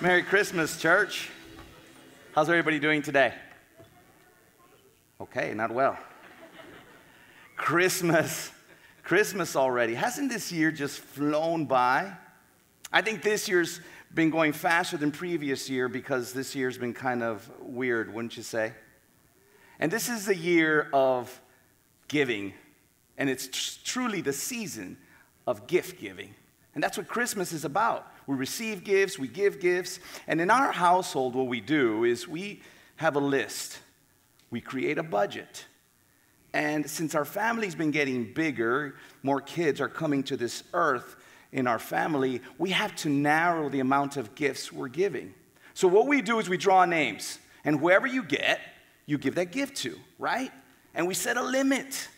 Merry Christmas, church. How's everybody doing today? Okay, not well. Christmas, Christmas already. Hasn't this year just flown by? I think this year's been going faster than previous year because this year's been kind of weird, wouldn't you say? And this is the year of giving, and it's tr- truly the season of gift giving. And that's what Christmas is about. We receive gifts, we give gifts. And in our household, what we do is we have a list, we create a budget. And since our family's been getting bigger, more kids are coming to this earth in our family, we have to narrow the amount of gifts we're giving. So, what we do is we draw names, and whoever you get, you give that gift to, right? And we set a limit.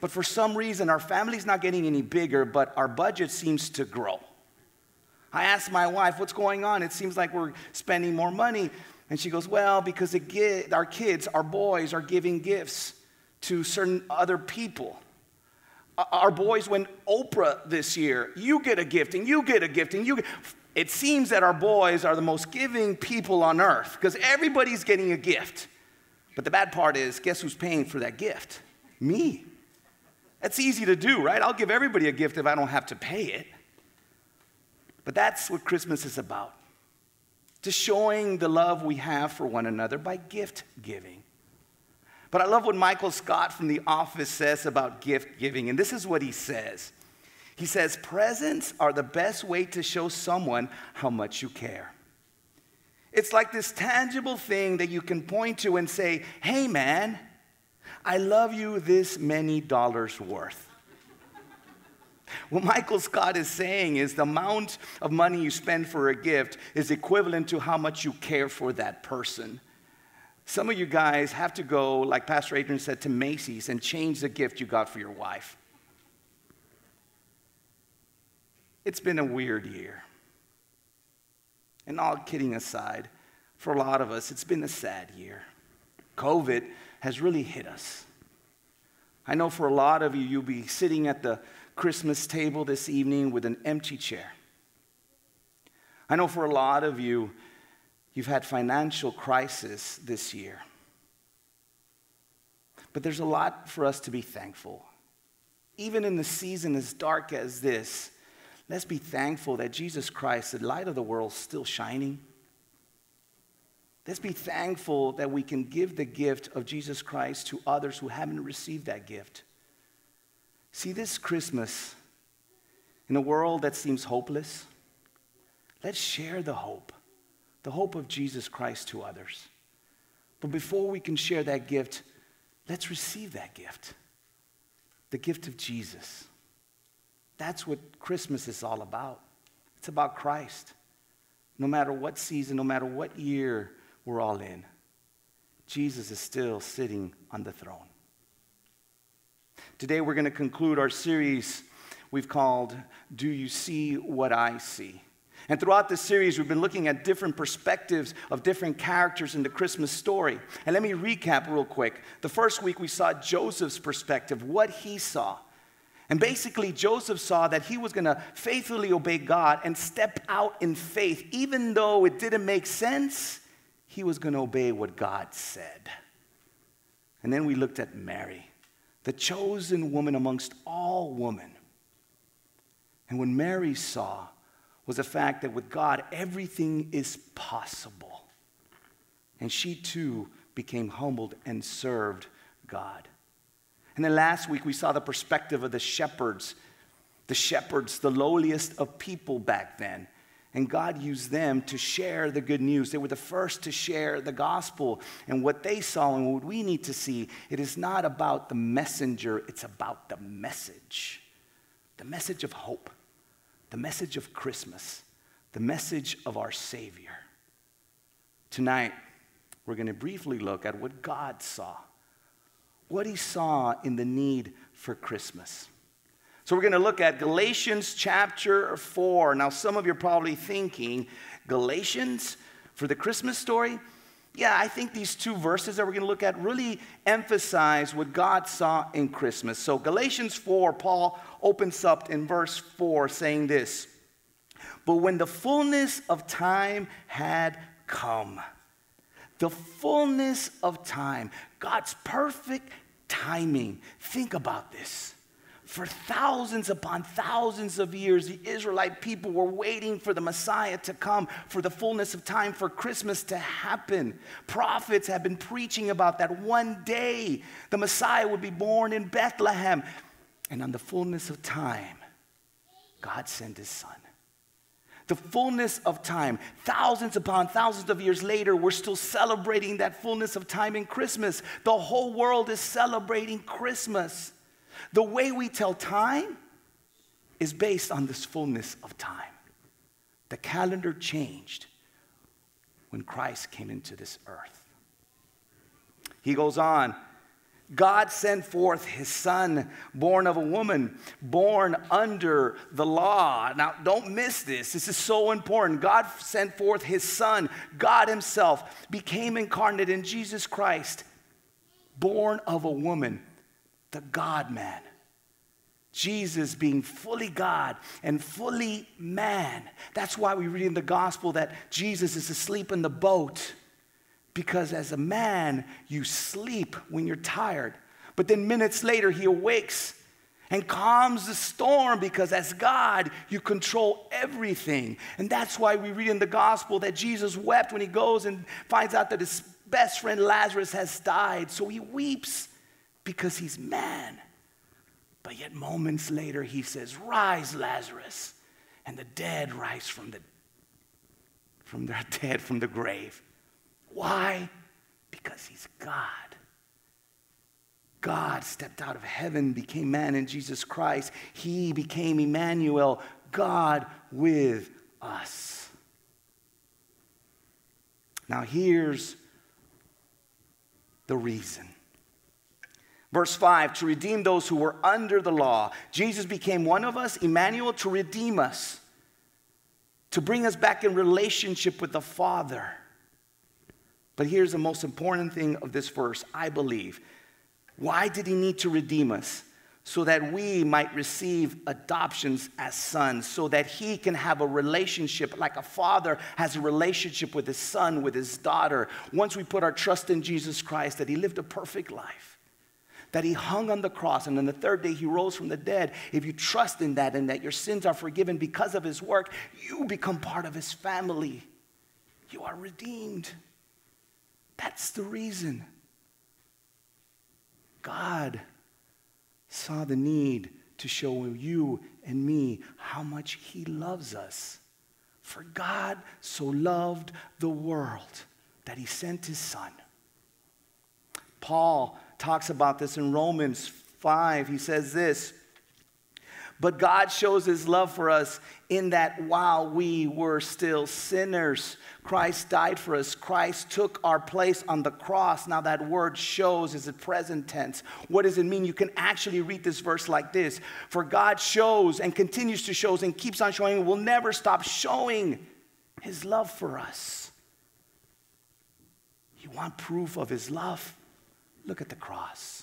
But for some reason, our family's not getting any bigger, but our budget seems to grow. I asked my wife, what's going on? It seems like we're spending more money. And she goes, well, because our kids, our boys, are giving gifts to certain other people. Our boys went Oprah this year. You get a gift, and you get a gift, and you get. It seems that our boys are the most giving people on earth because everybody's getting a gift. But the bad part is, guess who's paying for that gift? Me. That's easy to do, right? I'll give everybody a gift if I don't have to pay it. But that's what Christmas is about. Just showing the love we have for one another by gift giving. But I love what Michael Scott from The Office says about gift giving, and this is what he says. He says, Presents are the best way to show someone how much you care. It's like this tangible thing that you can point to and say, Hey, man, I love you this many dollars worth. What Michael Scott is saying is the amount of money you spend for a gift is equivalent to how much you care for that person. Some of you guys have to go, like Pastor Adrian said, to Macy's and change the gift you got for your wife. It's been a weird year. And all kidding aside, for a lot of us, it's been a sad year. COVID has really hit us. I know for a lot of you, you'll be sitting at the Christmas table this evening with an empty chair. I know for a lot of you, you've had financial crisis this year. But there's a lot for us to be thankful. Even in the season as dark as this, let's be thankful that Jesus Christ, the light of the world, is still shining. Let's be thankful that we can give the gift of Jesus Christ to others who haven't received that gift. See, this Christmas, in a world that seems hopeless, let's share the hope, the hope of Jesus Christ to others. But before we can share that gift, let's receive that gift the gift of Jesus. That's what Christmas is all about. It's about Christ. No matter what season, no matter what year we're all in, Jesus is still sitting on the throne. Today, we're going to conclude our series we've called Do You See What I See? And throughout this series, we've been looking at different perspectives of different characters in the Christmas story. And let me recap real quick. The first week, we saw Joseph's perspective, what he saw. And basically, Joseph saw that he was going to faithfully obey God and step out in faith. Even though it didn't make sense, he was going to obey what God said. And then we looked at Mary the chosen woman amongst all women. And what Mary saw was the fact that with God, everything is possible. And she too became humbled and served God. And then last week, we saw the perspective of the shepherds, the shepherds, the lowliest of people back then. And God used them to share the good news. They were the first to share the gospel. And what they saw and what we need to see, it is not about the messenger, it's about the message. The message of hope, the message of Christmas, the message of our Savior. Tonight, we're going to briefly look at what God saw, what He saw in the need for Christmas. So we're going to look at Galatians chapter 4. Now, some of you are probably thinking, Galatians for the Christmas story? Yeah, I think these two verses that we're going to look at really emphasize what God saw in Christmas. So, Galatians 4, Paul opens up in verse 4 saying this But when the fullness of time had come, the fullness of time, God's perfect timing. Think about this. For thousands upon thousands of years, the Israelite people were waiting for the Messiah to come, for the fullness of time, for Christmas to happen. Prophets have been preaching about that one day the Messiah would be born in Bethlehem. And on the fullness of time, God sent his son. The fullness of time, thousands upon thousands of years later, we're still celebrating that fullness of time in Christmas. The whole world is celebrating Christmas. The way we tell time is based on this fullness of time. The calendar changed when Christ came into this earth. He goes on God sent forth his son, born of a woman, born under the law. Now, don't miss this. This is so important. God sent forth his son. God himself became incarnate in Jesus Christ, born of a woman, the God man. Jesus being fully God and fully man. That's why we read in the gospel that Jesus is asleep in the boat because as a man, you sleep when you're tired. But then minutes later, he awakes and calms the storm because as God, you control everything. And that's why we read in the gospel that Jesus wept when he goes and finds out that his best friend Lazarus has died. So he weeps because he's man. But yet, moments later, he says, Rise, Lazarus. And the dead rise from the from their dead from the grave. Why? Because he's God. God stepped out of heaven, became man in Jesus Christ. He became Emmanuel, God with us. Now, here's the reason. Verse 5 to redeem those who were under the law. Jesus became one of us, Emmanuel, to redeem us, to bring us back in relationship with the Father. But here's the most important thing of this verse, I believe. Why did he need to redeem us? So that we might receive adoptions as sons, so that he can have a relationship like a father has a relationship with his son, with his daughter. Once we put our trust in Jesus Christ, that he lived a perfect life, that he hung on the cross, and on the third day he rose from the dead. If you trust in that and that your sins are forgiven because of his work, you become part of his family. You are redeemed. That's the reason. God saw the need to show you and me how much He loves us. For God so loved the world that He sent His Son. Paul talks about this in Romans 5. He says this but God shows his love for us in that while we were still sinners, Christ died for us. Christ took our place on the cross. Now, that word shows is a present tense. What does it mean? You can actually read this verse like this For God shows and continues to show and keeps on showing, will never stop showing his love for us. You want proof of his love? Look at the cross.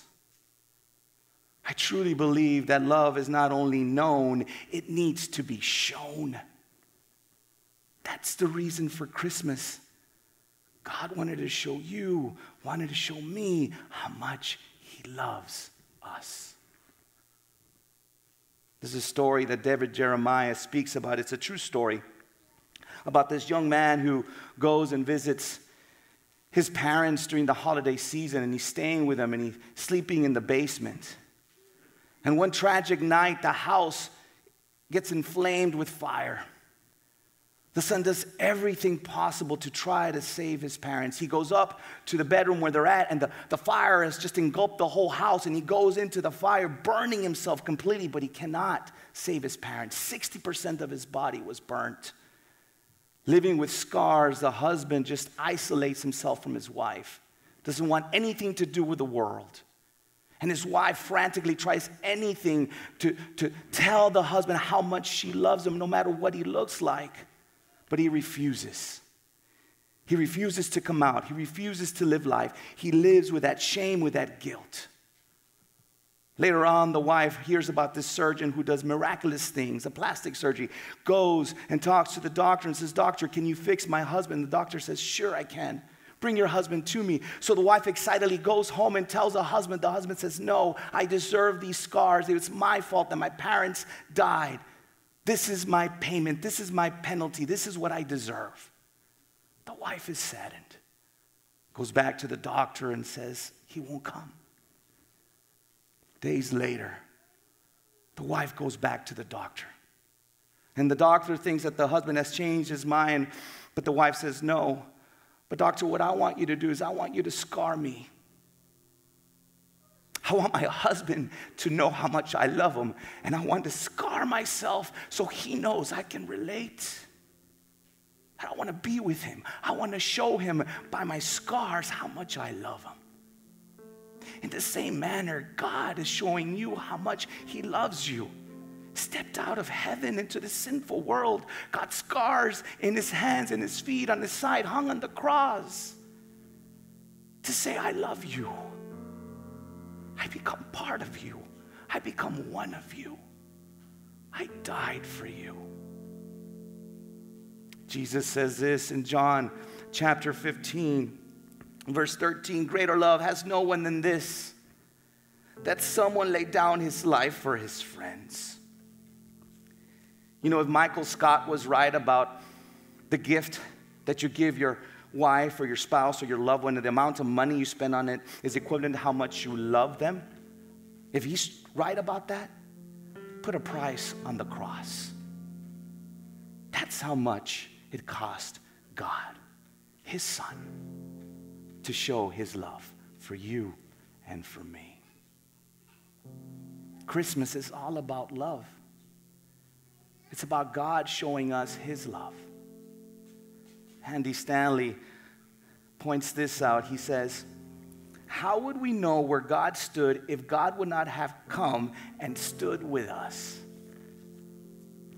I truly believe that love is not only known, it needs to be shown. That's the reason for Christmas. God wanted to show you, wanted to show me how much He loves us. There's a story that David Jeremiah speaks about. It's a true story about this young man who goes and visits his parents during the holiday season, and he's staying with them and he's sleeping in the basement. And one tragic night, the house gets inflamed with fire. The son does everything possible to try to save his parents. He goes up to the bedroom where they're at, and the, the fire has just engulfed the whole house, and he goes into the fire, burning himself completely, but he cannot save his parents. 60% of his body was burnt. Living with scars, the husband just isolates himself from his wife, doesn't want anything to do with the world. And his wife frantically tries anything to, to tell the husband how much she loves him, no matter what he looks like. But he refuses. He refuses to come out. He refuses to live life. He lives with that shame, with that guilt. Later on, the wife hears about this surgeon who does miraculous things, a plastic surgery, goes and talks to the doctor and says, Doctor, can you fix my husband? The doctor says, Sure, I can. Bring your husband to me. So the wife excitedly goes home and tells the husband. The husband says, No, I deserve these scars. It was my fault that my parents died. This is my payment. This is my penalty. This is what I deserve. The wife is saddened, goes back to the doctor and says, He won't come. Days later, the wife goes back to the doctor. And the doctor thinks that the husband has changed his mind, but the wife says, No. But, doctor, what I want you to do is I want you to scar me. I want my husband to know how much I love him, and I want to scar myself so he knows I can relate. I want to be with him. I want to show him by my scars how much I love him. In the same manner, God is showing you how much He loves you. Stepped out of heaven into the sinful world, got scars in His hands and His feet, on His side, hung on the cross to say, I love you. I become part of you. I become one of you. I died for you. Jesus says this in John chapter 15. Verse 13 Greater love has no one than this, that someone laid down his life for his friends. You know, if Michael Scott was right about the gift that you give your wife or your spouse or your loved one, the amount of money you spend on it is equivalent to how much you love them. If he's right about that, put a price on the cross. That's how much it cost God, his son to show his love for you and for me. Christmas is all about love. It's about God showing us his love. Andy Stanley points this out. He says, How would we know where God stood if God would not have come and stood with us?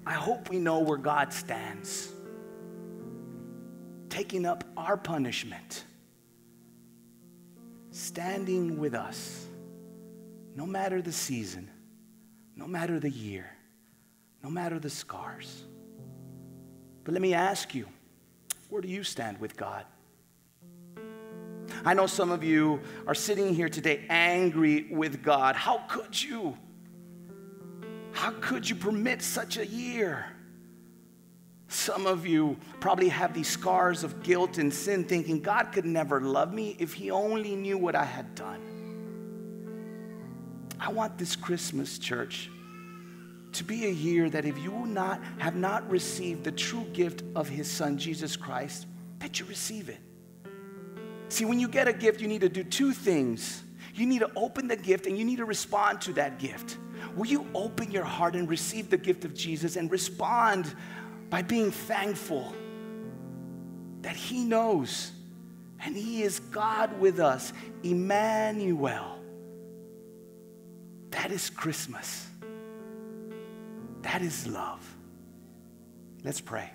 I hope we know where God stands, taking up our punishment standing with us, no matter the season, no matter the year, no matter the scars. But let me ask you, where do you stand with God? I know some of you are sitting here today angry with God. How could you? How could you permit such a year? Some of you probably have these scars of guilt and sin, thinking God could never love me if He only knew what I had done. I want this Christmas, church, to be a year that if you not, have not received the true gift of His Son, Jesus Christ, that you receive it. See, when you get a gift, you need to do two things. You need to open the gift and you need to respond to that gift. Will you open your heart and receive the gift of Jesus and respond by being thankful that He knows and He is God with us, Emmanuel. That is Christmas. That is love. Let's pray.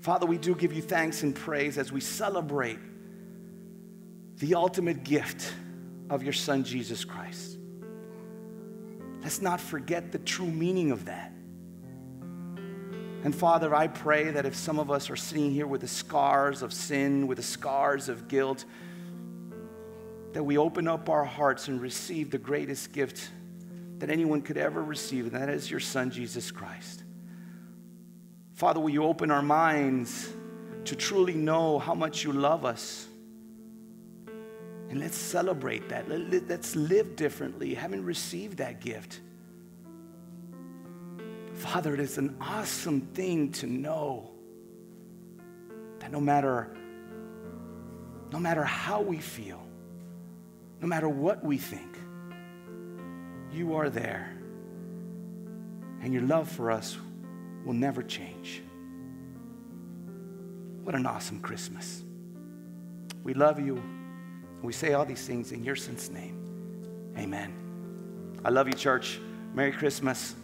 Father, we do give you thanks and praise as we celebrate the ultimate gift of your Son, Jesus Christ. Let's not forget the true meaning of that. And Father, I pray that if some of us are sitting here with the scars of sin, with the scars of guilt, that we open up our hearts and receive the greatest gift that anyone could ever receive, and that is your Son, Jesus Christ. Father, will you open our minds to truly know how much you love us? And let's celebrate that. Let's live differently, having received that gift. Father, it is an awesome thing to know that no matter, no matter how we feel, no matter what we think, you are there. And your love for us will never change. What an awesome Christmas. We love you. We say all these things in your son's name. Amen. I love you, church. Merry Christmas.